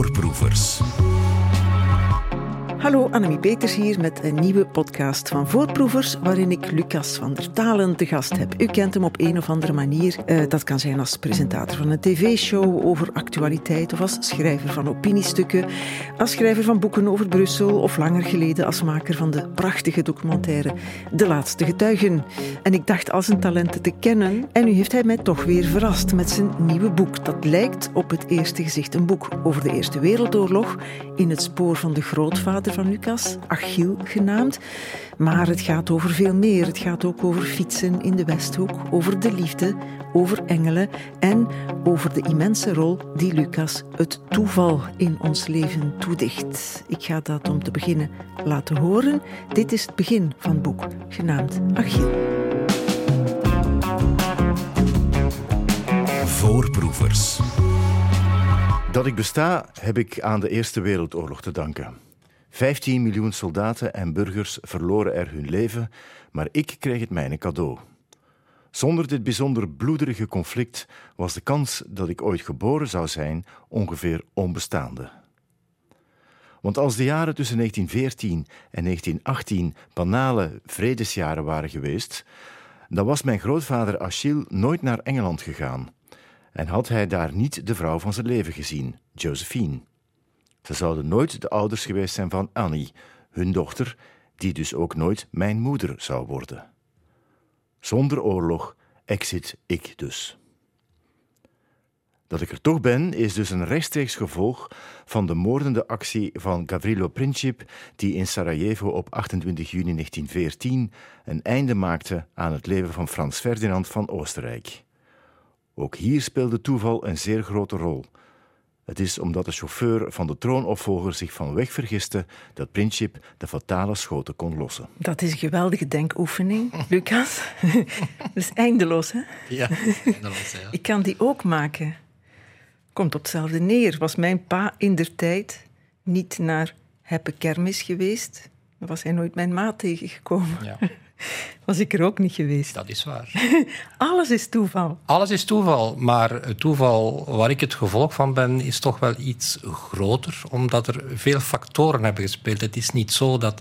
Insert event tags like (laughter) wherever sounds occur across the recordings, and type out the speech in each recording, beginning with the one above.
Voorproevers. Hallo, Annemie Peters hier met een nieuwe podcast van Voorproevers, waarin ik Lucas van der Talen te gast heb. U kent hem op een of andere manier. Uh, dat kan zijn als presentator van een tv-show over actualiteit of als schrijver van opiniestukken, als schrijver van boeken over Brussel of langer geleden als maker van de prachtige documentaire De Laatste Getuigen. En ik dacht al zijn talenten te kennen en nu heeft hij mij toch weer verrast met zijn nieuwe boek. Dat lijkt op het eerste gezicht een boek over de Eerste Wereldoorlog in het spoor van de grootvader van Lucas, Achille genaamd. Maar het gaat over veel meer. Het gaat ook over fietsen in de Westhoek, over de liefde, over engelen en over de immense rol die Lucas het toeval in ons leven toedicht. Ik ga dat om te beginnen laten horen. Dit is het begin van het boek, genaamd Achille. Voorproevers. Dat ik besta, heb ik aan de Eerste Wereldoorlog te danken. 15 miljoen soldaten en burgers verloren er hun leven, maar ik kreeg het mijne cadeau. Zonder dit bijzonder bloederige conflict was de kans dat ik ooit geboren zou zijn ongeveer onbestaande. Want als de jaren tussen 1914 en 1918 banale vredesjaren waren geweest, dan was mijn grootvader Achille nooit naar Engeland gegaan en had hij daar niet de vrouw van zijn leven gezien, Josephine. Ze zouden nooit de ouders geweest zijn van Annie, hun dochter, die dus ook nooit mijn moeder zou worden. Zonder oorlog exit ik dus. Dat ik er toch ben, is dus een rechtstreeks gevolg van de moordende actie van Gavrilo Princip, die in Sarajevo op 28 juni 1914 een einde maakte aan het leven van Frans Ferdinand van Oostenrijk. Ook hier speelde toeval een zeer grote rol. Het is omdat de chauffeur van de troonopvolger zich van weg vergiste dat Princip de fatale schoten kon lossen. Dat is een geweldige denkoefening, Lucas. (laughs) dat is eindeloos, hè? Ja, eindeloos, ja. Ik kan die ook maken. Komt op hetzelfde neer. Was mijn pa in der tijd niet naar Heppe Kermis geweest, dan was hij nooit mijn maat tegengekomen. Ja. (laughs) (laughs) Was ik er ook niet geweest. Dat is waar. (laughs) Alles is toeval. Alles is toeval, maar het toeval waar ik het gevolg van ben, is toch wel iets groter, omdat er veel factoren hebben gespeeld. Het is niet zo dat,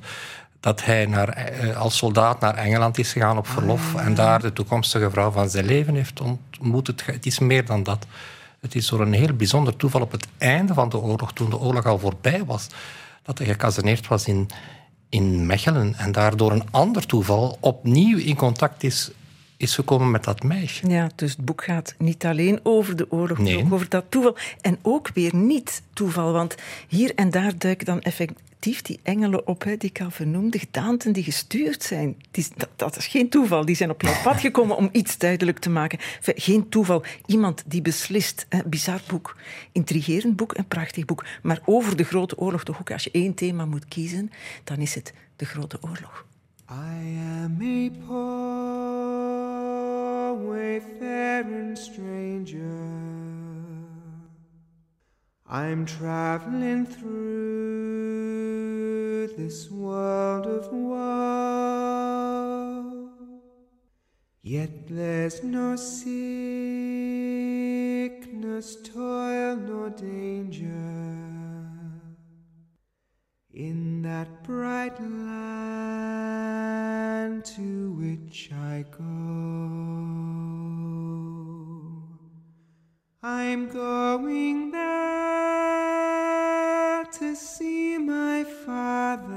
dat hij naar, eh, als soldaat naar Engeland is gegaan op verlof ah, en daar de toekomstige vrouw van zijn leven heeft ontmoet. Het, het is meer dan dat. Het is door een heel bijzonder toeval op het einde van de oorlog, toen de oorlog al voorbij was, dat hij gekazeneerd was in, in Mechelen en daardoor een ander toeval opnieuw in contact is, is gekomen met dat meisje. Ja, dus het boek gaat niet alleen over de oorlog, maar ook over dat toeval. En ook weer niet toeval, want hier en daar duiken dan effectief die engelen op, hè, die ik al vernoemde, gedaanten die gestuurd zijn. Dat, is geen toeval, die zijn op jouw pad gekomen om iets duidelijk te maken. Geen toeval, iemand die beslist. Een bizar boek, intrigerend boek, een prachtig boek. Maar over de Grote Oorlog toch ook, als je één thema moet kiezen, dan is het de Grote Oorlog. I am a poor stranger I'm traveling through this world of woe. Yet there's no sickness, toil, nor danger in that bright land to which I go. I'm going there see my father.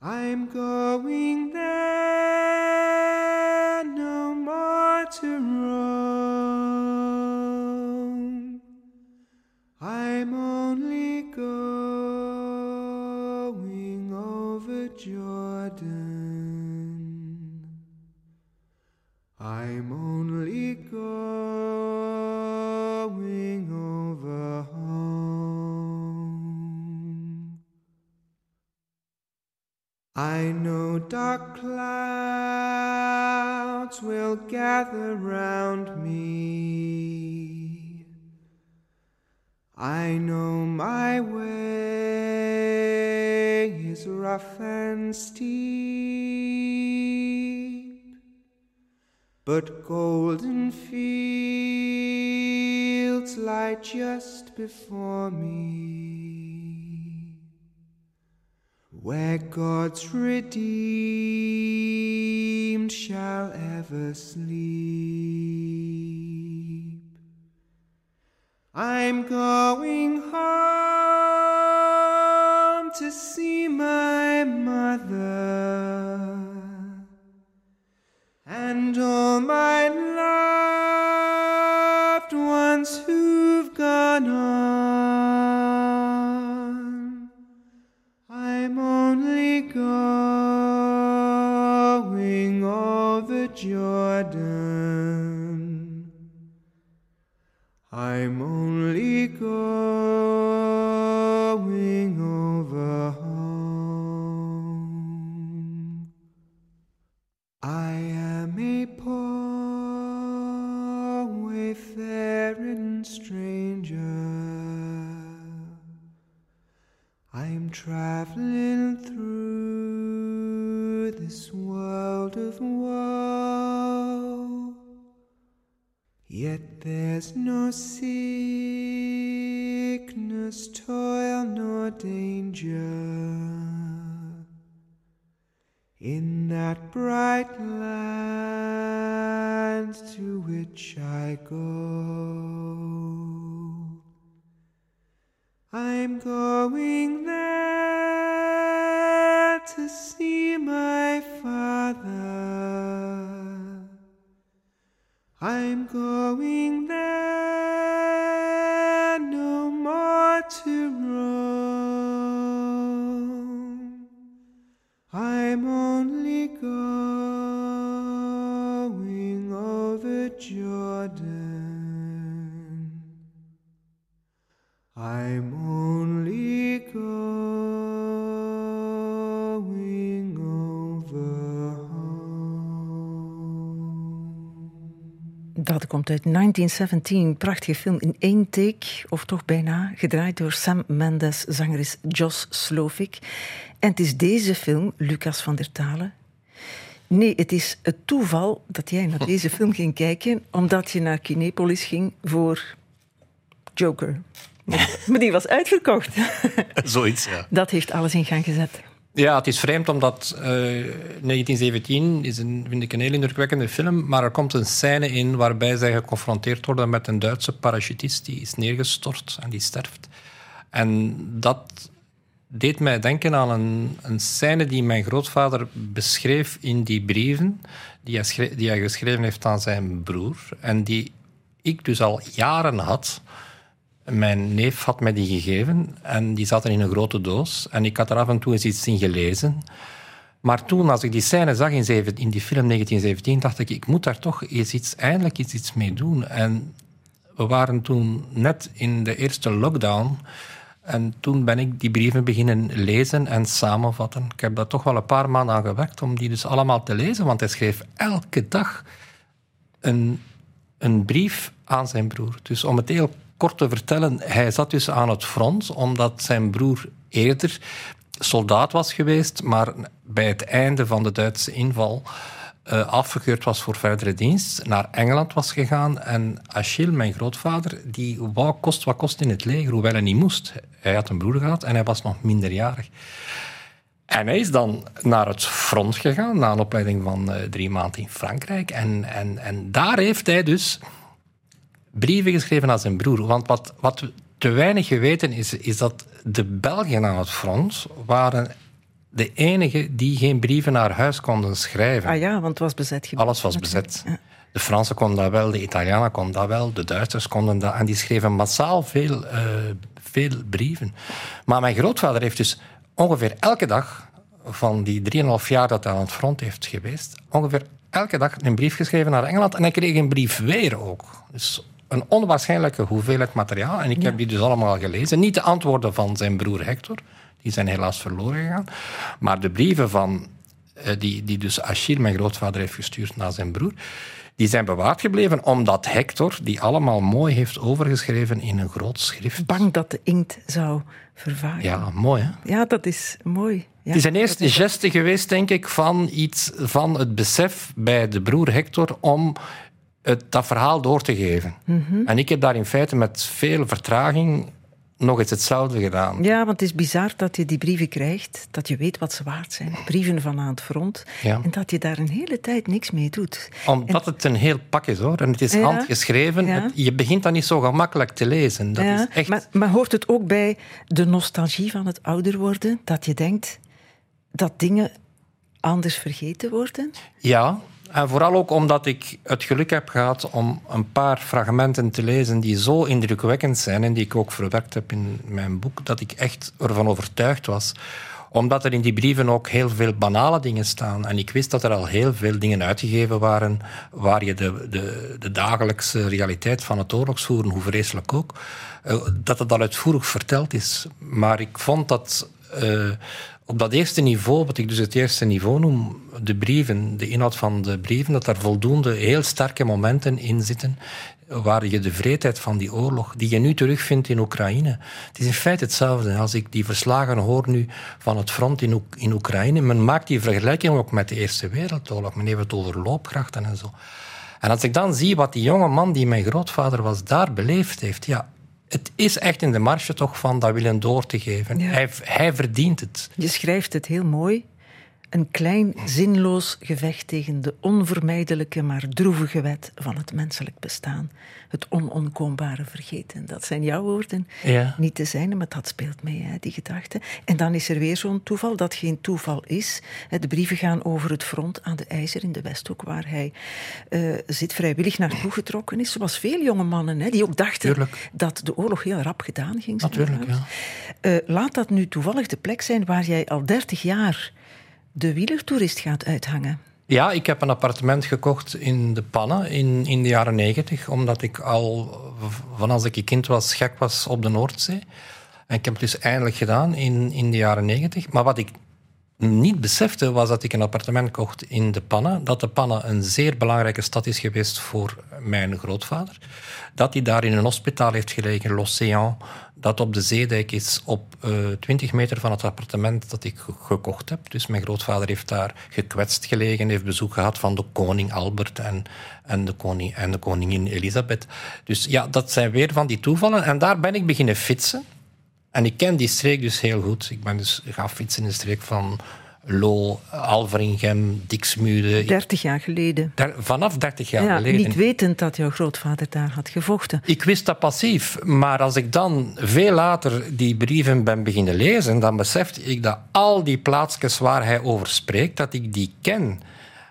I'm going there no more to roam. I'm only going over Jordan. I'm only going I know dark clouds will gather round me. I know my way is rough and steep, but golden fields lie just before me, where God's redeemed shall ever sleep. I'm going home to see my mother and all my loved Jordan. I'm only going over home. I am a poor wayfaring stranger. I'm traveling Dat komt uit 1917, prachtige film in één take, of toch bijna, gedraaid door Sam Mendes, zangeres Jos Slovik. En het is deze film, Lucas van der Talen. Nee, het is het toeval dat jij naar deze film ging kijken, omdat je naar Kinepolis ging voor Joker. Maar maar die was uitverkocht. (laughs) Zoiets, ja. Dat heeft alles in gang gezet. Ja, het is vreemd omdat eh, 1917 is een, vind ik een heel indrukwekkende film, maar er komt een scène in waarbij zij geconfronteerd worden met een Duitse parachutist die is neergestort en die sterft. En dat deed mij denken aan een, een scène die mijn grootvader beschreef in die brieven die hij, die hij geschreven heeft aan zijn broer en die ik dus al jaren had. Mijn neef had mij die gegeven en die zaten in een grote doos. En ik had er af en toe eens iets in gelezen. Maar toen, als ik die scène zag in, die film 1917, dacht ik, ik moet daar toch eens iets, eindelijk eens iets mee doen. En we waren toen net in de eerste lockdown. En toen ben ik die brieven beginnen lezen en samenvatten. Ik heb daar toch wel een paar maanden aan gewerkt om die dus allemaal te lezen. Want hij schreef elke dag een, een brief aan zijn broer. Dus om het heel kort te vertellen, hij zat dus aan het front omdat zijn broer eerder soldaat was geweest, maar bij het einde van de Duitse inval eh, afgekeurd was voor verdere dienst, naar Engeland was gegaan. En Achille, mijn grootvader, die wou kost wat kost in het leger, hoewel hij niet moest. Hij had een broer gehad en hij was nog minderjarig. En hij is dan naar het front gegaan, na een opleiding van eh, drie maanden in Frankrijk. En, en, en daar heeft hij dus brieven geschreven aan zijn broer. Want wat, wat we te weinig geweten is, is dat de Belgen aan het front waren de enigen die geen brieven naar huis konden schrijven. Ah ja, want het was bezet gebied. Alles was bezet. De Fransen konden dat wel, de Italianen konden dat wel, de Duitsers konden dat. En die schreven massaal veel, eh, veel brieven. Maar mijn grootvader heeft dus ongeveer elke dag van die 3,5 jaar dat hij aan het front heeft geweest, ongeveer elke dag een brief geschreven naar Engeland. En hij kreeg een brief weer ook. Dus een onwaarschijnlijke hoeveelheid materiaal. En ik heb die dus allemaal gelezen. Niet de antwoorden van zijn broer Hector, die zijn helaas verloren gegaan. Maar de brieven van, eh, die, die dus Achille, mijn grootvader, heeft gestuurd naar zijn broer, die zijn bewaard gebleven omdat Hector die allemaal mooi heeft overgeschreven in een groot schrift. Bang dat de inkt zou vervagen. Ja, mooi hè? Ja, dat is mooi. Ja, Het is een eerste geste geweest, denk ik, van iets van het besef bij de broer Hector om het, dat verhaal door te geven. En ik heb daar in feite met veel vertraging nog eens hetzelfde gedaan. Ja, want het is bizar dat je die brieven krijgt, dat je weet wat ze waard zijn. Brieven van aan het front. Ja. En dat je daar een hele tijd niks mee doet. Omdat het een heel pak is hoor. En het is Ja. handgeschreven. Ja. Het- je begint dat niet zo gemakkelijk te lezen. Dat is echt... maar, maar hoort het ook bij de nostalgie van het ouder worden? Dat je denkt dat dingen anders vergeten worden? Ja, en vooral ook omdat ik het geluk heb gehad om een paar fragmenten te lezen die zo indrukwekkend zijn en die ik ook verwerkt heb in mijn boek, dat ik echt ervan overtuigd was. Omdat er in die brieven ook heel veel banale dingen staan. En ik wist dat er al heel veel dingen uitgegeven waren waar je de, de, de dagelijkse realiteit van het oorlogsvoeren, hoe vreselijk ook, eh, dat het al uitvoerig verteld is. Maar ik vond dat eh, op dat eerste niveau, wat ik dus het eerste niveau noem, de brieven, de inhoud van de brieven, dat daar voldoende heel sterke momenten in zitten waar je de vreedheid van die oorlog, die je nu terugvindt in Oekraïne. Het is in feite hetzelfde. Als ik die verslagen hoor nu van het front in, in Oekraïne, men maakt die vergelijking ook met de Eerste Wereldoorlog. Men heeft het over loopgrachten en zo. En als ik dan zie wat die jonge man die mijn grootvader was daar beleefd heeft, ja, het is echt in de marge toch van dat willen door te geven. Ja. Hij, hij verdient het. Je schrijft het heel mooi. Een klein zinloos gevecht tegen de onvermijdelijke maar droevige wet van het menselijk bestaan. Het onontkoombare vergeten. Dat zijn jouw woorden, Ja. niet de zijne, maar dat speelt mee, hè, die gedachte. En dan is er weer zo'n toeval dat geen toeval is. De brieven gaan over het front aan de IJzer in de Westhoek, waar hij eh, zit vrijwillig naartoe getrokken is. Zoals veel jonge mannen, hè, die ook dachten Tuurlijk. dat de oorlog heel rap gedaan ging zijn. Natuurlijk, ja. Eh, laat dat nu toevallig de plek zijn waar jij al 30 jaar de wielertoerist gaat uithangen. Ja, ik heb een appartement gekocht in de Pannen in, in de jaren negentig, omdat ik al van als ik kind was gek was op de Noordzee. En ik heb het dus eindelijk gedaan in, in de jaren negentig. Maar wat ik niet besefte, was dat ik een appartement kocht in de Pannen. Dat de Pannen een zeer belangrijke stad is geweest voor mijn grootvader. Dat hij daar in een hospitaal heeft gelegen, L'Océan. Dat op de zeedijk is op eh 20 meter van het appartement dat ik ge- gekocht heb. Dus mijn grootvader heeft daar gekwetst gelegen, heeft bezoek gehad van de koning Albert en, en, de, en de koningin Elisabeth. Dus ja, dat zijn weer van die toevallen. En daar ben ik beginnen fietsen. En ik ken die streek dus heel goed. Ik ben dus gaan fietsen in de streek van Lo, Alveringem, Diksmude. 30 jaar geleden. Daar- vanaf 30 jaar Ja, geleden. niet wetend dat jouw grootvader daar had gevochten. Ik wist dat passief, maar als ik dan veel later die brieven ben beginnen lezen, dan besefte ik dat al die plaatsjes waar hij over spreekt, dat ik die ken.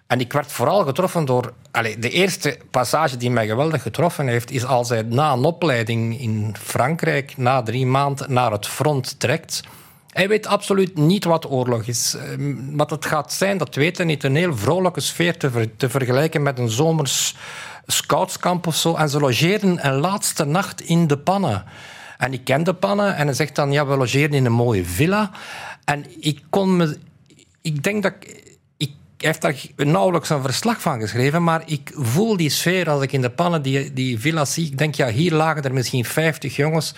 En ik werd vooral getroffen door... De eerste passage die mij geweldig getroffen heeft, is als hij na een opleiding in Frankrijk, na drie maanden, naar het front trekt. Hij weet absoluut niet wat oorlog is. Eh, Wat het gaat zijn, dat weet hij niet. Een heel vrolijke sfeer te, te vergelijken met een zomers scoutskamp of zo. En ze logeren een laatste nacht in de pannen. En ik ken de pannen en hij zegt dan, ja, we logeren in een mooie villa. En ik kon me... Ik denk dat. Heeft daar nauwelijks een verslag van geschreven, maar ik voel die sfeer als ik in de pannen die, die villa's zie. Ik denk, ja, hier lagen er misschien 50 jongens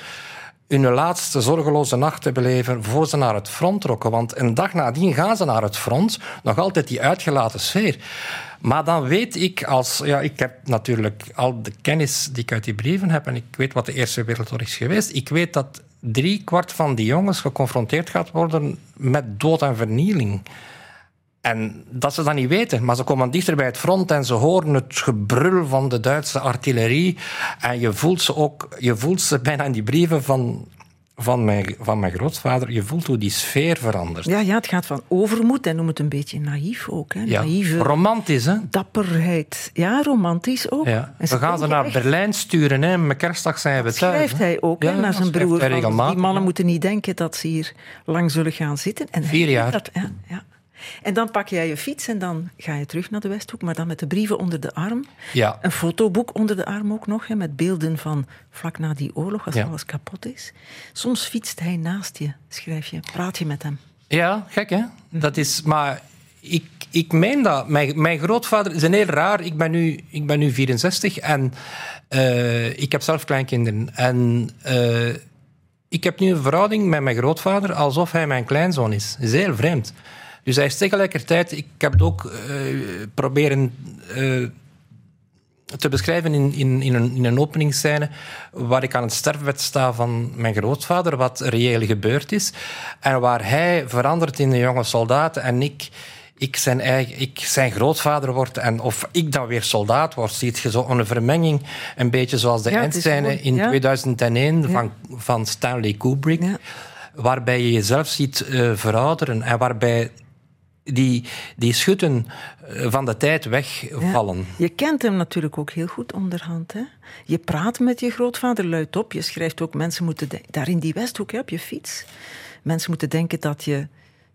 hun laatste zorgeloze nacht te beleven voor ze naar het front trokken. Want een dag nadien gaan ze naar het front, nog altijd die uitgelaten sfeer. Maar dan weet ik als... Ja, ik heb natuurlijk al de kennis die ik uit die brieven heb en ik weet wat de Eerste Wereldoorlog is geweest. Ik weet dat drie kwart van die jongens geconfronteerd gaat worden met dood en vernieling. En dat ze dat niet weten, maar ze komen dichter bij het front en ze horen het gebrul van de Duitse artillerie. En je voelt ze ook, je voelt ze bijna in die brieven van, van, mijn, van mijn grootvader, je voelt hoe die sfeer verandert. Ja, ja, het gaat van overmoed en noem het een beetje naïef ook. Hè? Ja. Naïeve Romantisch, hè? dapperheid. Ja, romantisch ook. Ja. We gaan ze naar echt- Berlijn sturen, hè? Met kerstdag zijn we thuis. schrijft hij ook Ja, hè, naar zijn broer. die mannen moeten niet denken dat ze hier lang zullen gaan zitten. En Vier jaar. Dat, ja, ja. En dan pak jij je fiets en dan ga je terug naar de Westhoek, maar dan met de brieven onder de arm. Ja. Een fotoboek onder de arm ook nog, hè, met beelden van vlak na die oorlog, als Ja. alles kapot is. Soms fietst hij naast je, schrijf je, praat je met hem. Ja, gek hè? Dat is, maar ik, ik meen dat. Mijn, mijn grootvader is een heel raar. Ik ben nu, ik ben nu 64 en eh, ik heb zelf kleinkinderen. En eh, ik heb nu een verhouding met mijn grootvader alsof hij mijn kleinzoon is. Dat is heel vreemd. Dus hij is tegelijkertijd... Ik heb het ook eh, proberen... eh, te beschrijven in, in, in, een, in een openingsscène waar ik aan het sterfbed sta van mijn grootvader, wat reëel gebeurd is. En waar hij verandert in een jonge soldaat en ik ik zijn, eigen, ik zijn grootvader word en of ik dan weer soldaat word, ziet je zo een vermenging, een beetje zoals de Ja, eindscène in ja. 2001 van, van Stanley Kubrick, waarbij je jezelf ziet eh, verouderen en waarbij die, die schutten eh, van de tijd wegvallen. Je kent hem natuurlijk ook heel goed onderhand. Hè? Je praat met je grootvader luid op. Je schrijft ook, mensen moeten... Daar in die Westhoek, hè, op je fiets. Mensen moeten denken dat je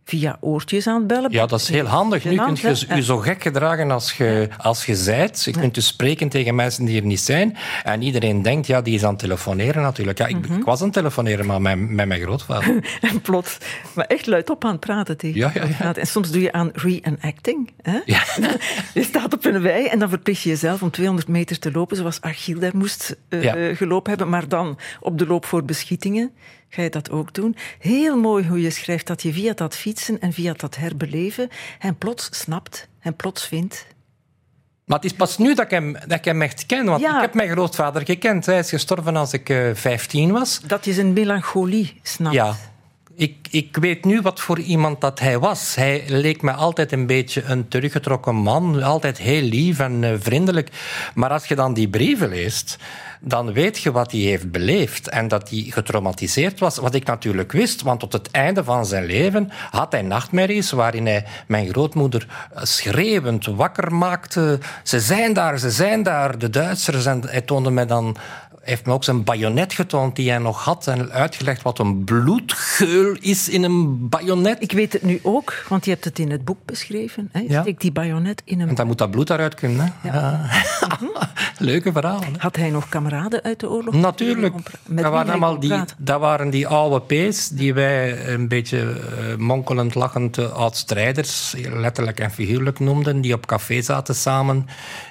via oortjes aan het bellen Ja, dat is heel handig. Nu Gênant, kun je je zo gek gedragen als je, als je zijt. Je kunt dus spreken tegen mensen die er niet zijn. En iedereen denkt, ja, die is aan het telefoneren natuurlijk. Ja, ik, Mhm. ik was aan het telefoneren, maar met, met mijn grootvader. (laughs) En plots, maar echt luidop aan het praten tegen Ja, ja. En soms doe je aan reenacting. Hè? Ja. (laughs) Je staat op een wei en dan verplicht je jezelf om 200 meter te lopen, zoals Achille daar moest eh, gelopen hebben. Maar dan op de loop voor beschietingen ga je dat ook doen. Heel mooi hoe je schrijft dat je via dat fietsen en via dat herbeleven en plots snapt en plots vindt. Maar het is pas nu dat ik hem, dat ik hem echt ken. Want Ja. ik heb mijn grootvader gekend. Hij is gestorven als ik eh 15 was. Dat je zijn melancholie snapt. Ja. Ik, ik weet nu wat voor iemand dat hij was. Hij leek me altijd een beetje een teruggetrokken man. Altijd heel lief en eh, vriendelijk. Maar als je dan die brieven leest, dan weet je wat hij heeft beleefd. En dat hij getraumatiseerd was. Wat ik natuurlijk wist, want tot het einde van zijn leven had hij nachtmerries waarin hij mijn grootmoeder eh, schreeuwend wakker maakte. Ze zijn daar, ze zijn daar, de Duitsers. En hij toonde mij dan heeft me ook zijn bajonet getoond die hij nog had en uitgelegd wat een bloedgeul is in een bajonet. Ik weet het nu ook, want je hebt het in het boek beschreven. Hè? Je Ja. steekt die bajonet in een En dan moet dat bloed daaruit kunnen. Hè? Ja. (laughs) Leuke verhalen. Hè? Had hij nog kameraden uit de oorlog? Natuurlijk. Dat waren, allemaal die, dat waren die oude P's die wij een beetje eh, monkelend lachend uh, oud-strijders, letterlijk en figuurlijk noemden, die op café zaten samen,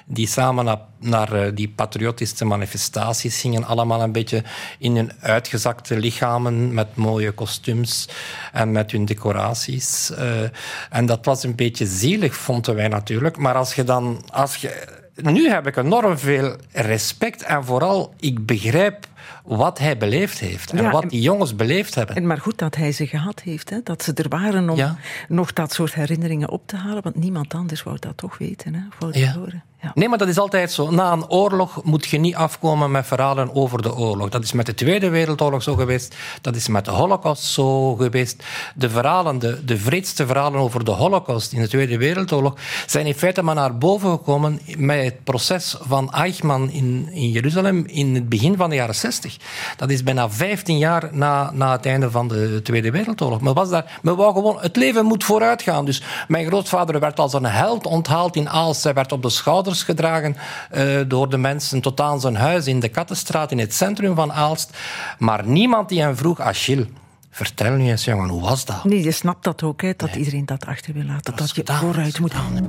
die samen naar, naar eh, die patriotische manifestaties gingen, allemaal een beetje in hun uitgezakte lichamen met mooie kostuums en met hun decoraties. Eh, en dat was een beetje zielig, vonden wij natuurlijk. Maar als je dan... Als je, nu heb ik enorm veel respect en vooral ik begrijp wat hij beleefd heeft en Ja, wat die jongens beleefd hebben. En maar goed dat hij ze gehad heeft, hè? dat ze er waren om Ja. nog dat soort herinneringen op te halen, want niemand anders wou dat toch weten, hè? Wou dat Ja. horen. Ja. Nee, maar dat is altijd zo. Na een oorlog moet je niet afkomen met verhalen over de oorlog. Dat is met de Tweede Wereldoorlog zo geweest. Dat is met de Holocaust zo geweest. De verhalen, de, de vreedste verhalen over de Holocaust in de Tweede Wereldoorlog zijn in feite maar naar boven gekomen met het proces van Eichmann in, in Jeruzalem in het begin van de jaren 60. Dat is bijna 15 jaar na, na het einde van de Tweede Wereldoorlog. Men, was daar, men wou gewoon, het leven moet vooruit gaan. Dus mijn grootvader werd als een held onthaald in Aalst. Hij werd op de schouders gedragen eh, door de mensen tot aan zijn huis in de Kattenstraat, in het centrum van Aalst. Maar niemand die hem vroeg, Achille, vertel nu eens, jongen, hoe was dat? Nee, je snapt dat ook, hè, dat iedereen dat achter wil laten, dat, is je gedaan, vooruit dat moet gaan.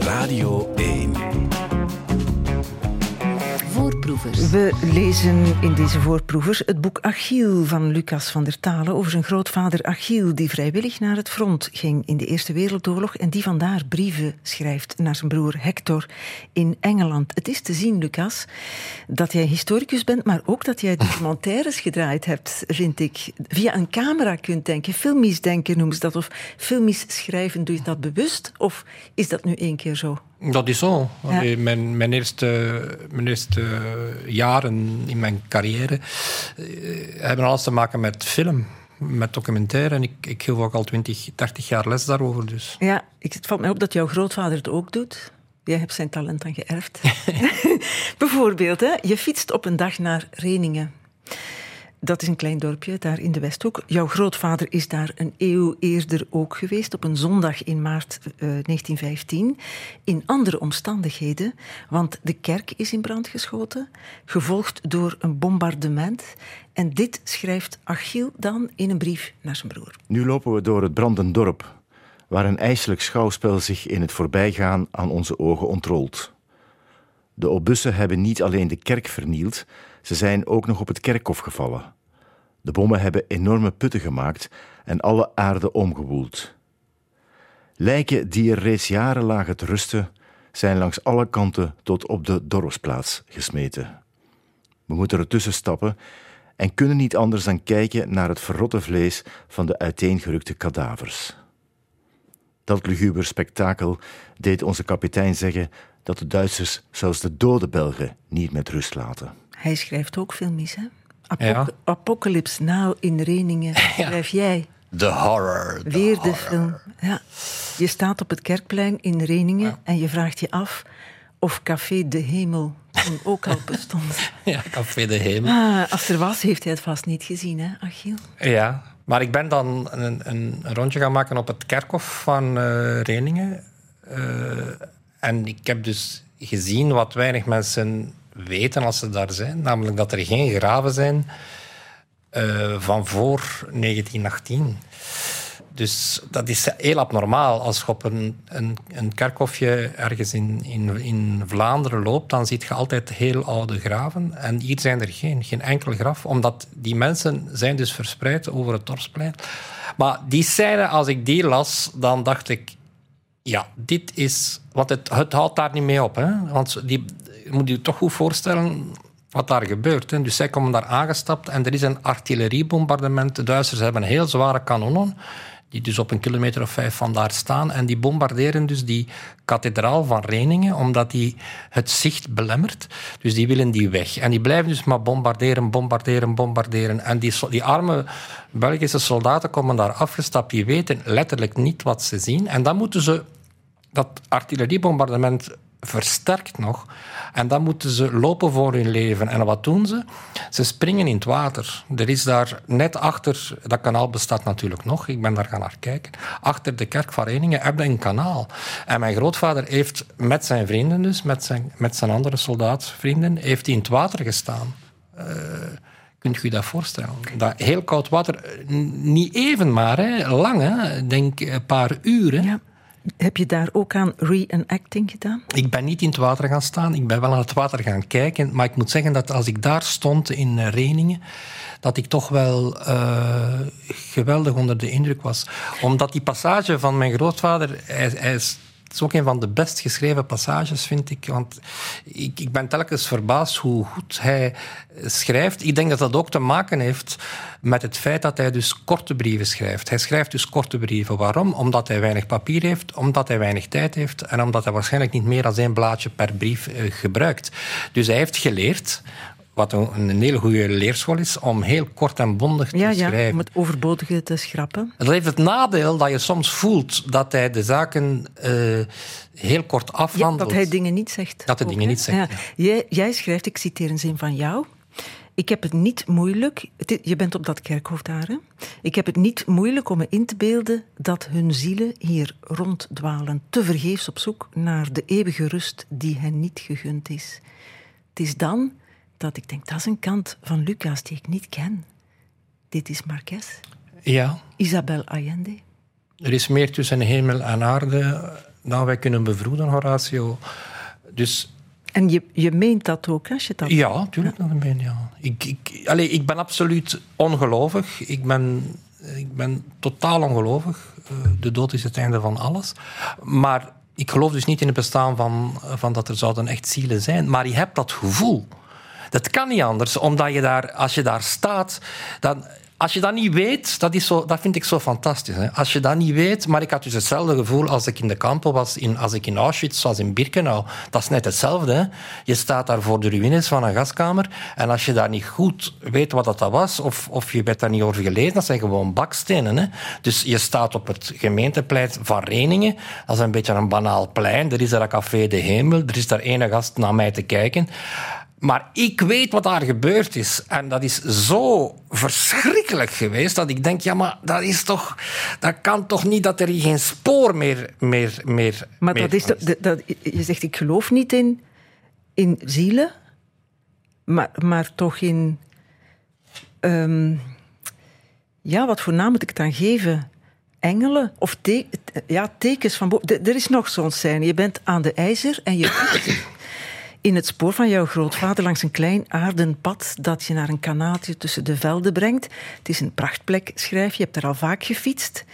Radio 1. We lezen in deze voorproevers het boek Achille van Lucas van der Talen over zijn grootvader Achille, die vrijwillig naar het front ging in de Eerste Wereldoorlog en die vandaar brieven schrijft naar zijn broer Hector in Engeland. Het is te zien, Lucas, dat jij historicus bent, maar ook dat jij documentaires gedraaid hebt, vind ik. Via een camera kunt denken, filmisch denken noemen ze dat, of filmisch schrijven. Doe je dat bewust of is dat nu één keer zo? Dat is zo. Ja. Mijn, mijn, eerste, mijn eerste jaren in mijn carrière eh, hebben alles te maken met film, met documentaire. En ik, ik geef ook al 20, 30 jaar les daarover. Dus. Ja, ik, het valt mij op dat jouw grootvader het ook doet. Jij hebt zijn talent dan geërfd. (laughs) (laughs) Bijvoorbeeld, hè, je fietst op een dag naar Reningen. Dat is een klein dorpje daar in de Westhoek. Jouw grootvader is daar een eeuw eerder ook geweest, op een zondag in maart eh, 1915. In andere omstandigheden, want de kerk is in brand geschoten, gevolgd door een bombardement. En dit schrijft Achille dan in een brief naar zijn broer. Nu lopen we door het brandend dorp, waar een ijselijk schouwspel zich in het voorbijgaan aan onze ogen ontrolt. De obussen hebben niet alleen de kerk vernield, ze zijn ook nog op het kerkhof gevallen. De bommen hebben enorme putten gemaakt en alle aarde omgewoeld. Lijken die er reeds jaren lagen te rusten, zijn langs alle kanten tot op de dorpsplaats gesmeten. We moeten ertussen stappen en kunnen niet anders dan kijken naar het verrotte vlees van de uiteengerukte kadavers. Dat luguber spektakel deed onze kapitein zeggen dat de Duitsers zelfs de dode Belgen niet met rust laten. Hij schrijft ook veel mis, hè? Apoc Ja. Apocalypse Now in Reningen (laughs) schrijf jij. De horror. de Weer de horror. film. Ja. Je staat op het kerkplein in Reningen en je vraagt je af of Café de Hemel toen ook al bestond. (laughs) Ja, Café de Hemel. Ah, als er was, heeft hij het vast niet gezien, hè, Achiel? Ja, maar ik ben dan een, een rondje gaan maken op het kerkhof van eh Reningen. Eh, en ik heb dus gezien wat weinig mensen weten als ze daar zijn. Namelijk dat er geen graven zijn eh, van voor 1918. Dus dat is heel abnormaal. Als je op een, een, een kerkhofje ergens in, in, Vlaanderen loopt, dan zie je altijd heel oude graven. En hier zijn er geen, geen enkel graf, omdat die mensen zijn dus verspreid over het dorpsplein. Maar die scène, als ik die las, dan dacht ik, ja, dit is... Want het, het houdt daar niet mee op. Hè? Want die, moet je toch goed voorstellen wat daar gebeurt. Hè? Dus zij komen daar aangestapt en er is een artilleriebombardement. De Duitsers hebben heel zware kanonnen die dus op een kilometer of vijf van daar staan. En die bombarderen dus die kathedraal van Reningen, omdat die het zicht belemmert. Dus die willen die weg. En die blijven dus maar bombarderen, bombarderen, bombarderen. En die, die arme Belgische soldaten komen daar afgestapt. Die weten letterlijk niet wat ze zien. En dan moeten ze dat artilleriebombardement versterkt nog. En dan moeten ze lopen voor hun leven. En wat doen ze? Ze springen in het water. Er is daar net achter, dat kanaal bestaat natuurlijk nog, ik ben daar gaan naar kijken. Achter de kerk van heb je een kanaal. En mijn grootvader heeft met zijn vrienden, dus met zijn, met zijn andere soldaatvrienden, heeft hij in het water gestaan. Eh, Kunt u dat voorstellen? Dat heel koud water, niet even maar, hè, lang, denk een paar uren. Heb je daar ook aan reenacting gedaan? Ik ben niet in het water gaan staan, ik ben wel aan het water gaan kijken. Maar ik moet zeggen dat als ik daar stond in eh, Reningen, dat ik toch wel eh, geweldig onder de indruk was. Omdat die passage van mijn grootvader, hij, hij is, het is ook een van de best geschreven passages, vind ik. Want ik, ik ben telkens verbaasd hoe goed hij schrijft. Ik denk dat dat ook te maken heeft met het feit dat hij dus korte brieven schrijft. Hij schrijft dus korte brieven. Waarom? Omdat hij weinig papier heeft, omdat hij weinig tijd heeft en omdat hij waarschijnlijk niet meer dan één blaadje per brief eh, gebruikt. Dus hij heeft geleerd, wat een, een hele goede leerschool is, om heel kort en bondig te Ja, ja, schrijven. om het overbodige te schrappen. Dat heeft het nadeel dat je soms voelt dat hij de zaken eh, heel kort Ja, afhandelt. dat hij dingen niet zegt. Dat hij dingen niet zegt, ja. Jij, jij schrijft, ik citeer een zin van jou. Ik heb het niet moeilijk. Je bent op dat kerkhof daar, hè? Ik heb het niet moeilijk om me in te beelden dat hun zielen hier ronddwalen, te vergeefs op zoek naar de eeuwige rust die hen niet gegund is. Het is dan dat ik denk, dat is een kant van Lucas die ik niet ken. Dit is Marquez, Ja, Isabel Allende. er is meer tussen hemel en aarde dan wij kunnen bevroeden, Horatio. Dus En je, je meent dat ook, als je dat... Ja, natuurlijk nog een beetje, ja. Ik, ik, allee, ik ben absoluut ongelovig. Ik ben, ik ben totaal ongelovig. Eh, De dood is het einde van alles. Maar ik geloof dus niet in het bestaan van, van dat er zouden echt zielen zijn. Maar je hebt dat gevoel. Dat kan niet anders, omdat je daar, als je daar staat, dan, als je dat niet weet, dat, is zo, dat vind ik zo fantastisch. Hè? Als je dat niet weet, maar ik had dus hetzelfde gevoel als ik in de kampen was, in, als ik in Auschwitz was, in Birkenau. Dat is net hetzelfde. Je staat daar voor de ruïnes van een gaskamer en als je daar niet goed weet wat dat was, of, of je werd daar niet over gelezen, dat zijn gewoon bakstenen. Hè? Dus je staat op het gemeenteplein van Reningen, dat is een beetje een banaal plein, er is daar een café De Hemel, er is daar ene gast naar mij te kijken. Maar ik weet wat daar gebeurd is. En dat is zo verschrikkelijk geweest dat ik denk, ja, maar dat is toch... Dat kan toch niet dat er hier geen spoor meer... meer, meer Maar meer dat is, dat, dat- je zegt, ik geloof niet in, in zielen, maar, maar toch in... ehm, ja, wat voor naam moet ik het dan geven? Engelen? Of te- ja, tekens van... bo- D- Er is nog zo'n scène. Je bent aan de ijzer en je in het spoor van jouw grootvader langs een klein aarden pad dat je naar een kanaaltje tussen de velden brengt. Het is een prachtplek, schrijf je. Je hebt er al vaak gefietst.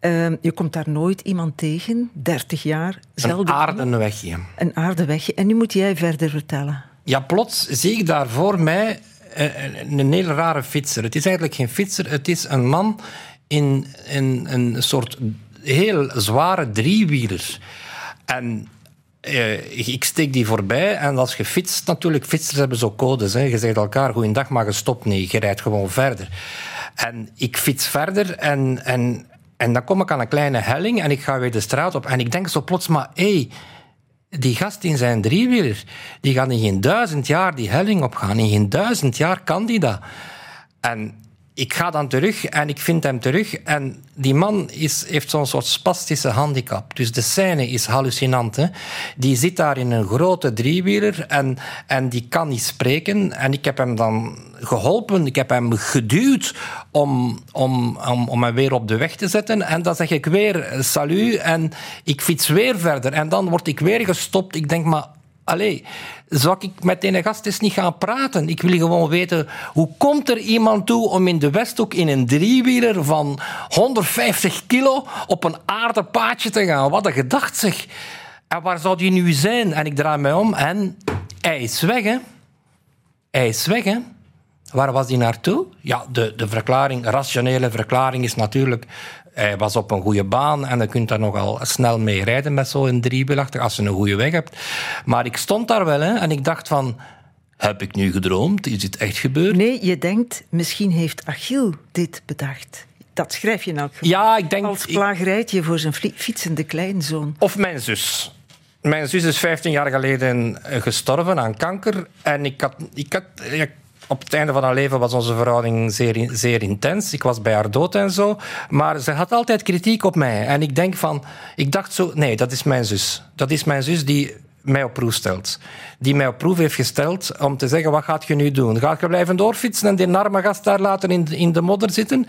Ehm, je komt daar nooit iemand tegen, 30 jaar, Een zelden aardenwegje. een aardewegje. En nu moet jij verder vertellen. Ja, plots zie ik daar voor mij eh, een, een heel rare fietser. Het is eigenlijk geen fietser, het is een man in, in een soort heel zware driewieler. En eh, ik steek die voorbij en als je fietst, natuurlijk, fietsers hebben zo codes. Hè. Je zegt elkaar, goeiedag, maar je stopt niet. Je rijdt gewoon verder. En ik fiets verder en, en, en dan kom ik aan een kleine helling en ik ga weer de straat op. En ik denk zo plots, maar hé, hey, die gast in zijn driewieler, die gaat in geen duizend jaar die helling opgaan. In geen duizend jaar kan die dat. En ik ga dan terug en ik vind hem terug. En die man is, heeft zo'n soort spastische handicap. Dus de scène is hallucinant. Die zit daar in een grote driewieler en, en die kan niet spreken. En ik heb hem dan geholpen, ik heb hem geduwd om, om, om, om hem weer op de weg te zetten. En dan zeg ik weer salut en ik fiets weer verder. En dan word ik weer gestopt. Ik denk, maar Allee, zou ik met die gast eens niet gaan praten? Ik wil gewoon weten, hoe komt er iemand toe om in de Westhoek in een driewieler van 150 kilo op een aardepaadje te gaan? Wat een gedacht zeg. En waar zou die nu zijn? En ik draai mij om en hij is weg, hè. Hij is weg, hè. Waar was hij naartoe? Ja, de, de verklaring, rationele verklaring is natuurlijk... Hij was op een goede baan en je kunt daar nogal snel mee rijden met zo'n driewielachtig, als je een goede weg hebt. Maar ik stond daar wel hè, en ik dacht van... Heb ik nu gedroomd? Is dit echt gebeurd? Nee, je denkt, misschien heeft Achille dit bedacht. Dat schrijf je nou Ja, ik denk... als plagerijtje voor zijn fietsende kleinzoon. Of mijn zus. Mijn zus is 15 jaar geleden eh, gestorven aan kanker. En ik had, ik had, op het einde van haar leven was onze verhouding zeer, zeer intens. Ik was bij haar dood en zo. Maar ze had altijd kritiek op mij. En ik denk van, ik dacht zo, nee, dat is mijn zus. Dat is mijn zus die mij op proef stelt. Die mij op proef heeft gesteld om te zeggen, wat gaat je nu doen? Gaat je blijven doorfietsen en die arme gast daar laten in, in de modder zitten?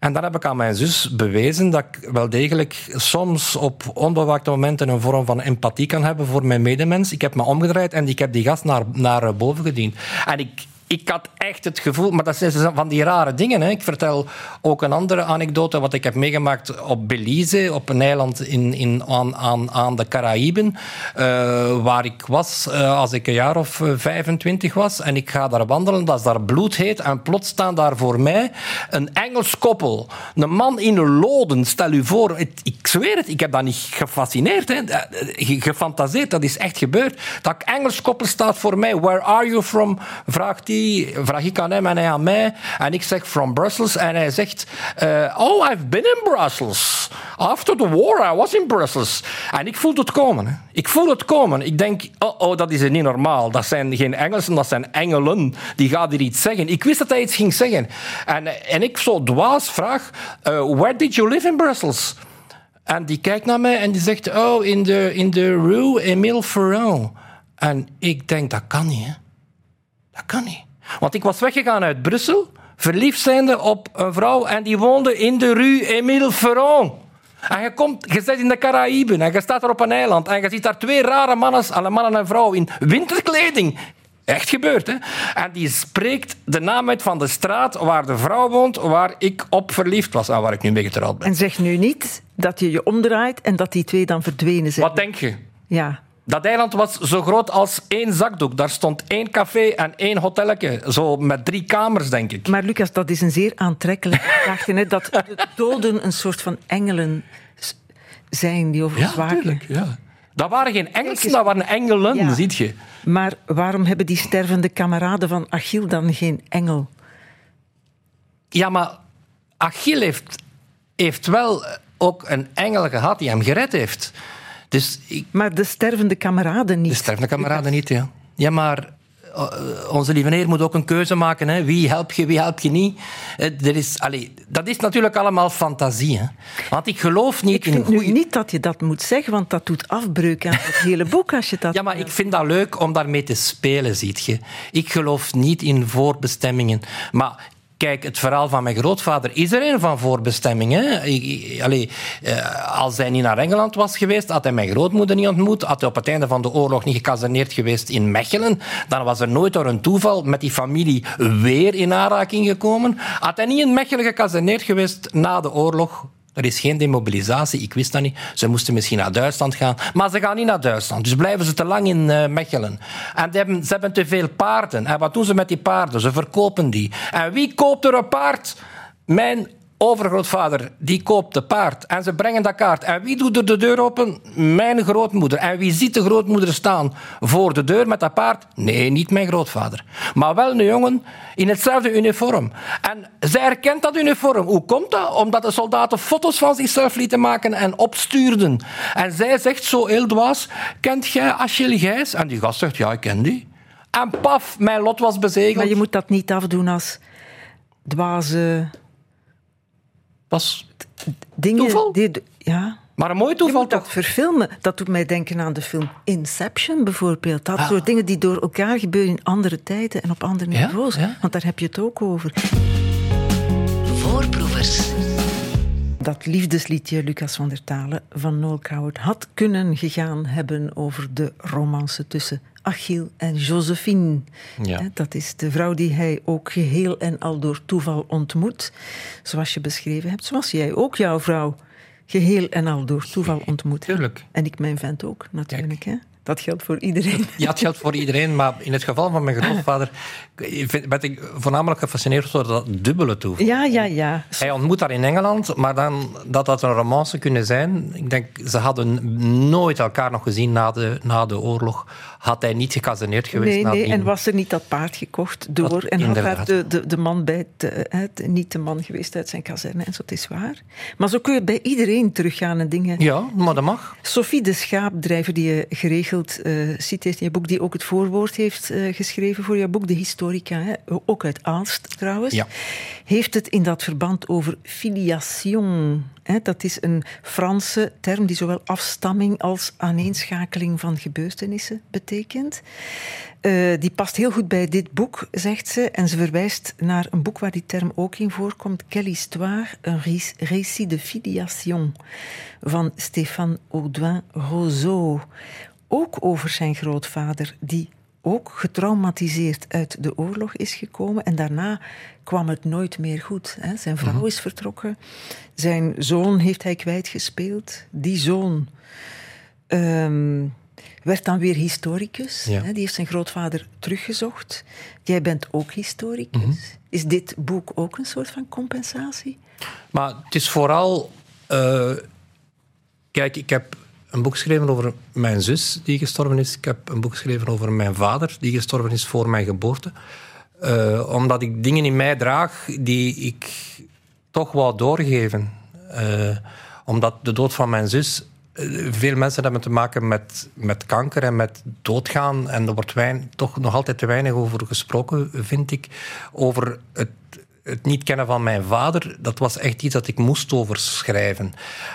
En dan heb ik aan mijn zus bewezen dat ik wel degelijk soms op onbewaakte momenten een vorm van empathie kan hebben voor mijn medemens. Ik heb me omgedraaid en ik heb die gast naar, naar boven gediend. En ik, ik had echt het gevoel, maar dat zijn van die rare dingen. Hè. Ik vertel ook een andere anekdote, wat ik heb meegemaakt op Belize, op een eiland in, in, aan, aan, aan de Caraïben, eh, waar ik was eh, als ik een jaar of eh, 25 was. En ik ga daar wandelen, dat is daar bloedheet. En plots staan daar voor mij een Engels koppel. Een man in een loden, stel u voor. Ik zweer het, ik heb dat niet gefascineerd, hè. Eh, ge- gefantaseerd, dat is echt gebeurd. Dat Engels koppel staat voor mij. Where are you from? Vraagt hij, vraag ik aan hem en hij aan mij. En ik zeg from Brussels. En hij zegt, eh, oh, I've been in Brussels. After the war, I was in Brussels. En ik voel het komen. Ik voel het komen. Ik denk, oh, oh, dat is niet normaal. Dat zijn geen Engelsen, dat zijn engelen. Die gaan hier iets zeggen. Ik wist dat hij iets ging zeggen. En, en ik zo dwaas vraag, eh, where did you live in Brussels? En die kijkt naar mij en die zegt, oh, in de, in de Rue Emile Ferrand. En ik denk, dat kan niet. Dat kan niet. Want ik was weggegaan uit Brussel, verliefd zijnde op een vrouw en die woonde in de rue Émile Ferrand. En je, komt, je zit in de Caraïben en je staat er op een eiland en je ziet daar twee rare mannen, alle mannen en vrouw in winterkleding. Echt gebeurd, hè? En die spreekt de naam uit van de straat waar de vrouw woont, waar ik op verliefd was en waar ik nu mee getrouwd ben. En zeg nu niet dat je je omdraait en dat die twee dan verdwenen zijn. Wat denk je? Ja. Dat eiland was zo groot als één zakdoek. Daar stond één café en één hotelletje. Zo met drie kamers, denk ik. Maar Lucas, dat is een zeer aantrekkelijk (laughs) gedachte. hè, Dat de doden een soort van engelen zijn die over ons waken. Ja. Dat waren geen Engelsen, dat waren engelen, Ja. ziet je. Maar waarom hebben die stervende kameraden van Achille dan geen engel? Ja, maar Achille heeft, heeft wel ook een engel gehad die hem gered heeft. Dus ik, Maar de stervende kameraden niet. de stervende kameraden niet, ja. Ja, maar eh, onze lieve heer moet ook een keuze maken. Hè. Wie help je, wie help je niet? Eh, Er is, allee, dat is natuurlijk allemaal fantasie. Hè. Want ik geloof niet Ik in vind nu goeie... niet dat je dat moet zeggen, want dat doet afbreuk aan het hele boek als je dat... Ja, maar ik vind dat leuk om daarmee te spelen, ziet je. Ik geloof niet in voorbestemmingen. Maar kijk, het verhaal van mijn grootvader is er een van ik- Allee, eh, als hij niet naar Engeland was geweest, had hij mijn grootmoeder niet ontmoet, had hij op het einde van de oorlog niet gekaserneerd geweest in Mechelen, dan was er nooit door een toeval met die familie weer in aanraking gekomen. Had hij niet in Mechelen gekaserneerd geweest na de oorlog, Er is geen demobilisatie, ik wist dat niet. Ze moesten misschien naar Duitsland gaan, maar ze gaan niet naar Duitsland. Dus blijven ze te lang in eh, Mechelen. En hebben, ze hebben te veel paarden. En wat doen ze met die paarden? Ze verkopen die. En wie koopt er een paard? Mijn overgrootvader, die koopt de paard. En ze brengen dat kaart. En wie doet er de deur open? Mijn grootmoeder. En wie ziet de grootmoeder staan voor de deur met dat paard? Nee, niet mijn grootvader. Maar wel een jongen in hetzelfde uniform. En zij herkent dat uniform. Hoe komt dat? Omdat de soldaten foto's van zichzelf lieten maken en opstuurden. En zij zegt zo heel dwaas, kent jij Achille Gijs? En die gast zegt, ja, ik ken die. En paf, mijn lot was bezegeld. Maar je moet dat niet afdoen als dwaze Was dingen. Toeval? Die, ja. maar een mooi Je toeval moet dat toch? verfilmen. Dat doet mij denken aan de film Inception bijvoorbeeld. Dat Ah. soort dingen die door elkaar gebeuren in andere tijden en op andere Ja, niveaus. ja. Want daar heb je het ook over. Voorproevers. Dat liefdesliedje Lucas van der Talen van Noel Coward had kunnen gegaan hebben over de romance tussen Achille en Josephine. Ja. Dat is de vrouw die hij ook geheel en al door toeval ontmoet. Zoals je beschreven hebt. Zoals jij ook jouw vrouw geheel en al door toeval ontmoet. Tuurlijk. En ik mijn vent ook, natuurlijk. Hè? Dat geldt voor iedereen. Ja, het geldt voor iedereen, maar in het geval van mijn (laughs) grootvader ben ik voornamelijk gefascineerd door dat dubbele toeval. Ja, ja, ja. Hij ontmoet haar in Engeland, maar dan dat dat een romance kunnen zijn. Ik denk, ze hadden nooit elkaar nog gezien na de, na de oorlog. Had hij niet gecaseneerd geweest Nee, nee, en was er niet dat paard gekocht door Dat- en had de, de, de man bij, het, eh, het, niet de man geweest uit zijn kazerne en zo, het is waar. Maar zo kun je bij iedereen teruggaan en dingen. Ja, maar dat mag. Sophie de Schaapdrijver, die je geregeld eh citeert in je boek, die ook het voorwoord heeft eh, geschreven voor je boek, de historica, hè, ook uit Aalst trouwens, Ja. heeft het in dat verband over filiation. Hè, dat is een Franse term die zowel afstamming als aaneenschakeling van gebeurtenissen betekent. Eh, die past heel goed bij dit boek, zegt ze. En ze verwijst naar een boek waar die term ook in voorkomt. Quelle histoire, un ré- récit de filiation van Stéphane Audouin Rousseau. Ook over zijn grootvader, die ook getraumatiseerd uit de oorlog is gekomen. En daarna kwam het nooit meer goed. Hè. Zijn vrouw is vertrokken. Zijn zoon heeft hij kwijtgespeeld. Die zoon ehm, werd dan weer historicus. Ja. Hè. Die heeft zijn grootvader teruggezocht. Jij bent ook historicus. Is dit boek ook een soort van compensatie? Maar het is vooral... eh, kijk, ik heb een boek geschreven over mijn zus die gestorven is. Ik heb een boek geschreven over mijn vader die gestorven is voor mijn geboorte. Eh, omdat ik dingen in mij draag die ik toch wou doorgeven. Eh, omdat de dood van mijn zus... Veel mensen hebben te maken met, met kanker en met doodgaan. En er wordt wein, toch nog altijd te weinig over gesproken, vind ik. Over het het niet kennen van mijn vader, dat was echt iets dat ik moest over schrijven.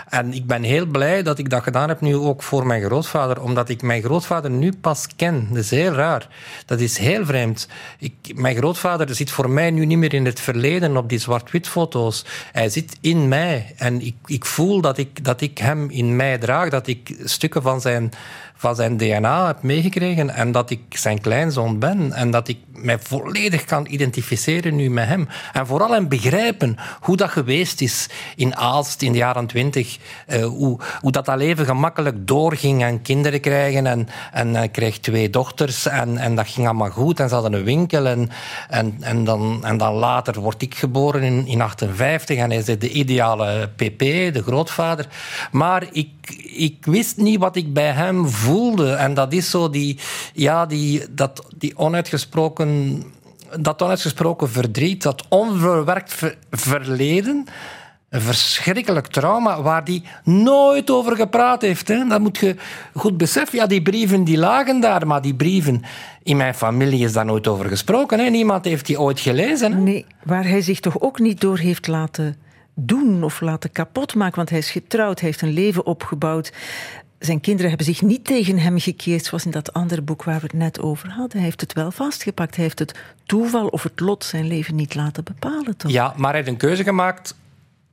En ik ben heel blij dat ik dat gedaan heb nu ook voor mijn grootvader, omdat ik mijn grootvader nu pas ken. Dat is heel raar. Dat is heel vreemd. Ik, mijn grootvader zit voor mij nu niet meer in het verleden op die zwart-wit foto's. Hij zit in mij. En ik, ik voel dat ik, dat ik hem in mij draag, dat ik stukken van zijn, van zijn DNA heb meegekregen en dat ik zijn kleinzoon ben. En dat ik mij volledig kan identificeren nu met hem. En vooral hem begrijpen hoe dat geweest is in Aalst in de jaren twintig. Eh, hoe, hoe dat, dat leven gemakkelijk doorging en kinderen krijgen. En, en hij kreeg twee dochters en, en dat ging allemaal goed. En ze hadden een winkel. En, en, en, dan, en dan later word ik geboren in, in 58 en hij is de ideale pp, de grootvader. Maar ik, ik wist niet wat ik bij hem voelde. En dat is zo die, ja, die, dat, die onuitgesproken, dat onuitgesproken verdriet, dat onverwerkt ver- verleden. Een verschrikkelijk trauma waar hij nooit over gepraat heeft. Hè. Dat moet je goed beseffen. Ja, die brieven die lagen daar, maar die brieven... In mijn familie is daar nooit over gesproken. Hè. Niemand heeft die ooit gelezen. Nee, waar hij zich toch ook niet door heeft laten doen of laten kapotmaken. Want hij is getrouwd, hij heeft een leven opgebouwd. Zijn kinderen hebben zich niet tegen hem gekeerd, zoals in dat andere boek waar we het net over hadden. Hij heeft het wel vastgepakt. Hij heeft het toeval of het lot zijn leven niet laten bepalen. Toch? Ja, maar hij heeft een keuze gemaakt,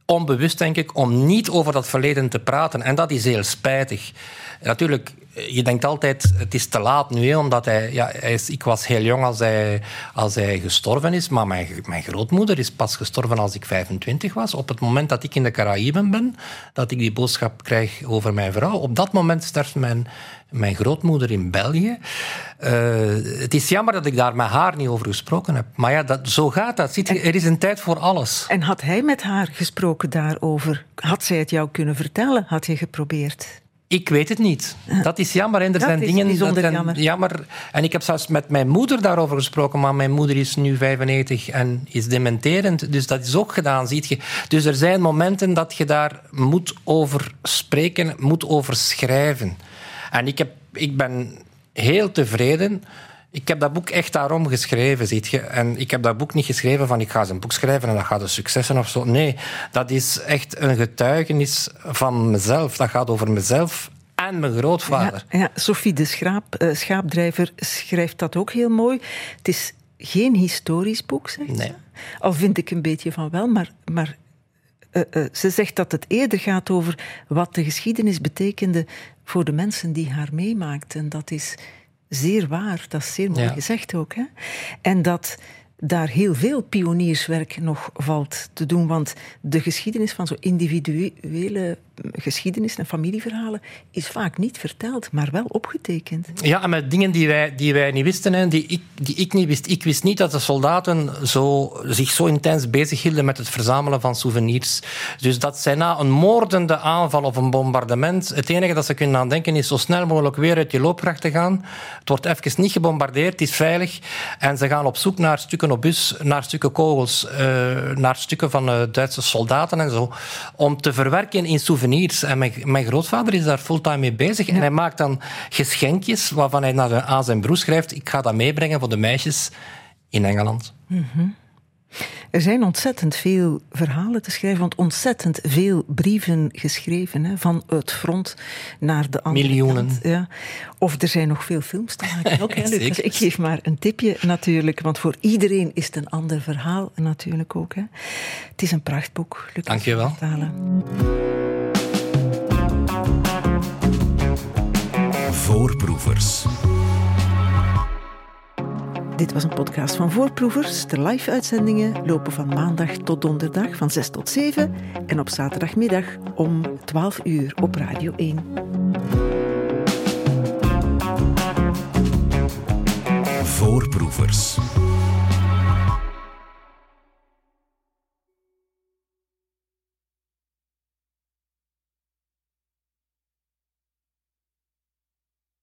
onbewust denk ik, om niet over dat verleden te praten. En dat is heel spijtig. Natuurlijk, je denkt altijd, het is te laat nu, hè, omdat hij, ja, hij is, ik was heel jong als hij, als hij gestorven is, maar mijn, mijn grootmoeder is pas gestorven als ik 25 was. Op het moment dat ik in de Caraïben ben, dat ik die boodschap krijg over mijn vrouw, op dat moment sterft mijn, mijn grootmoeder in België. Uh, het is jammer dat ik daar met haar niet over gesproken heb. Maar ja, dat, zo gaat dat. Ziet, er is een tijd voor alles. En had hij met haar gesproken daarover? Had zij het jou kunnen vertellen? Had je geprobeerd? Ik weet het niet. Dat is jammer. En er Dat zijn is dingen dat jammer. jammer. En ik heb zelfs met mijn moeder daarover gesproken, maar mijn moeder is nu 95 en is dementerend. Dus dat is ook gedaan, ziet je. Dus er zijn momenten dat je daar moet over spreken, moet over schrijven. En ik, heb, ik ben heel tevreden. Ik heb dat boek echt daarom geschreven, ziet je. En ik heb dat boek niet geschreven van ik ga een boek schrijven en dat gaat een succes zijn of zo. Nee, dat is echt een getuigenis van mezelf. Dat gaat over mezelf en mijn grootvader. Ja, ja, Sophie de eh, Schaapdrijver schrijft dat ook heel mooi. Het is geen historisch boek, zegt Nee. ze. Al vind ik een beetje van wel, maar, maar eh, eh, ze zegt dat het eerder gaat over wat de geschiedenis betekende voor de mensen die haar meemaakten. En dat is zeer waar, dat is zeer mooi Ja. gezegd ook. Hè? En dat daar heel veel pionierswerk nog valt te doen, want de geschiedenis van zo'n individuele geschiedenis en familieverhalen is vaak niet verteld, maar wel opgetekend. Ja, en met dingen die wij, die wij niet wisten, hè, die, ik, die ik niet wist. Ik wist niet dat de soldaten zo, zich zo intens bezighielden met het verzamelen van souvenirs. Dus dat zij na een moordende aanval of een bombardement, het enige dat ze kunnen aan denken is zo snel mogelijk weer uit die loopgracht te gaan. Het wordt even niet gebombardeerd, het is veilig. En ze gaan op zoek naar stukken op bus, naar stukken kogels, eh, naar stukken van eh, Duitse soldaten en zo, om te verwerken in souvenirs. En mijn, mijn grootvader is daar fulltime mee bezig. En hij maakt dan geschenkjes waarvan hij naar aan zijn broer schrijft: Ik ga dat meebrengen voor de meisjes in Engeland. Er zijn ontzettend veel verhalen te schrijven, want ontzettend veel brieven geschreven hè, van het front naar de andere Miljoenen. kant. Ja. Of er zijn nog veel films te maken. Ook, hè, (laughs) Lucas? Zeker. Ik geef maar een tipje natuurlijk, want voor iedereen is het een ander verhaal natuurlijk ook. Hè. Het is een prachtboek. Lucas Dank je wel. Voorproevers. Dit was een podcast van Voorproevers. De live-uitzendingen lopen van maandag tot donderdag van 6 tot 7 en op zaterdagmiddag om 12 uur op Radio 1. Voorproevers.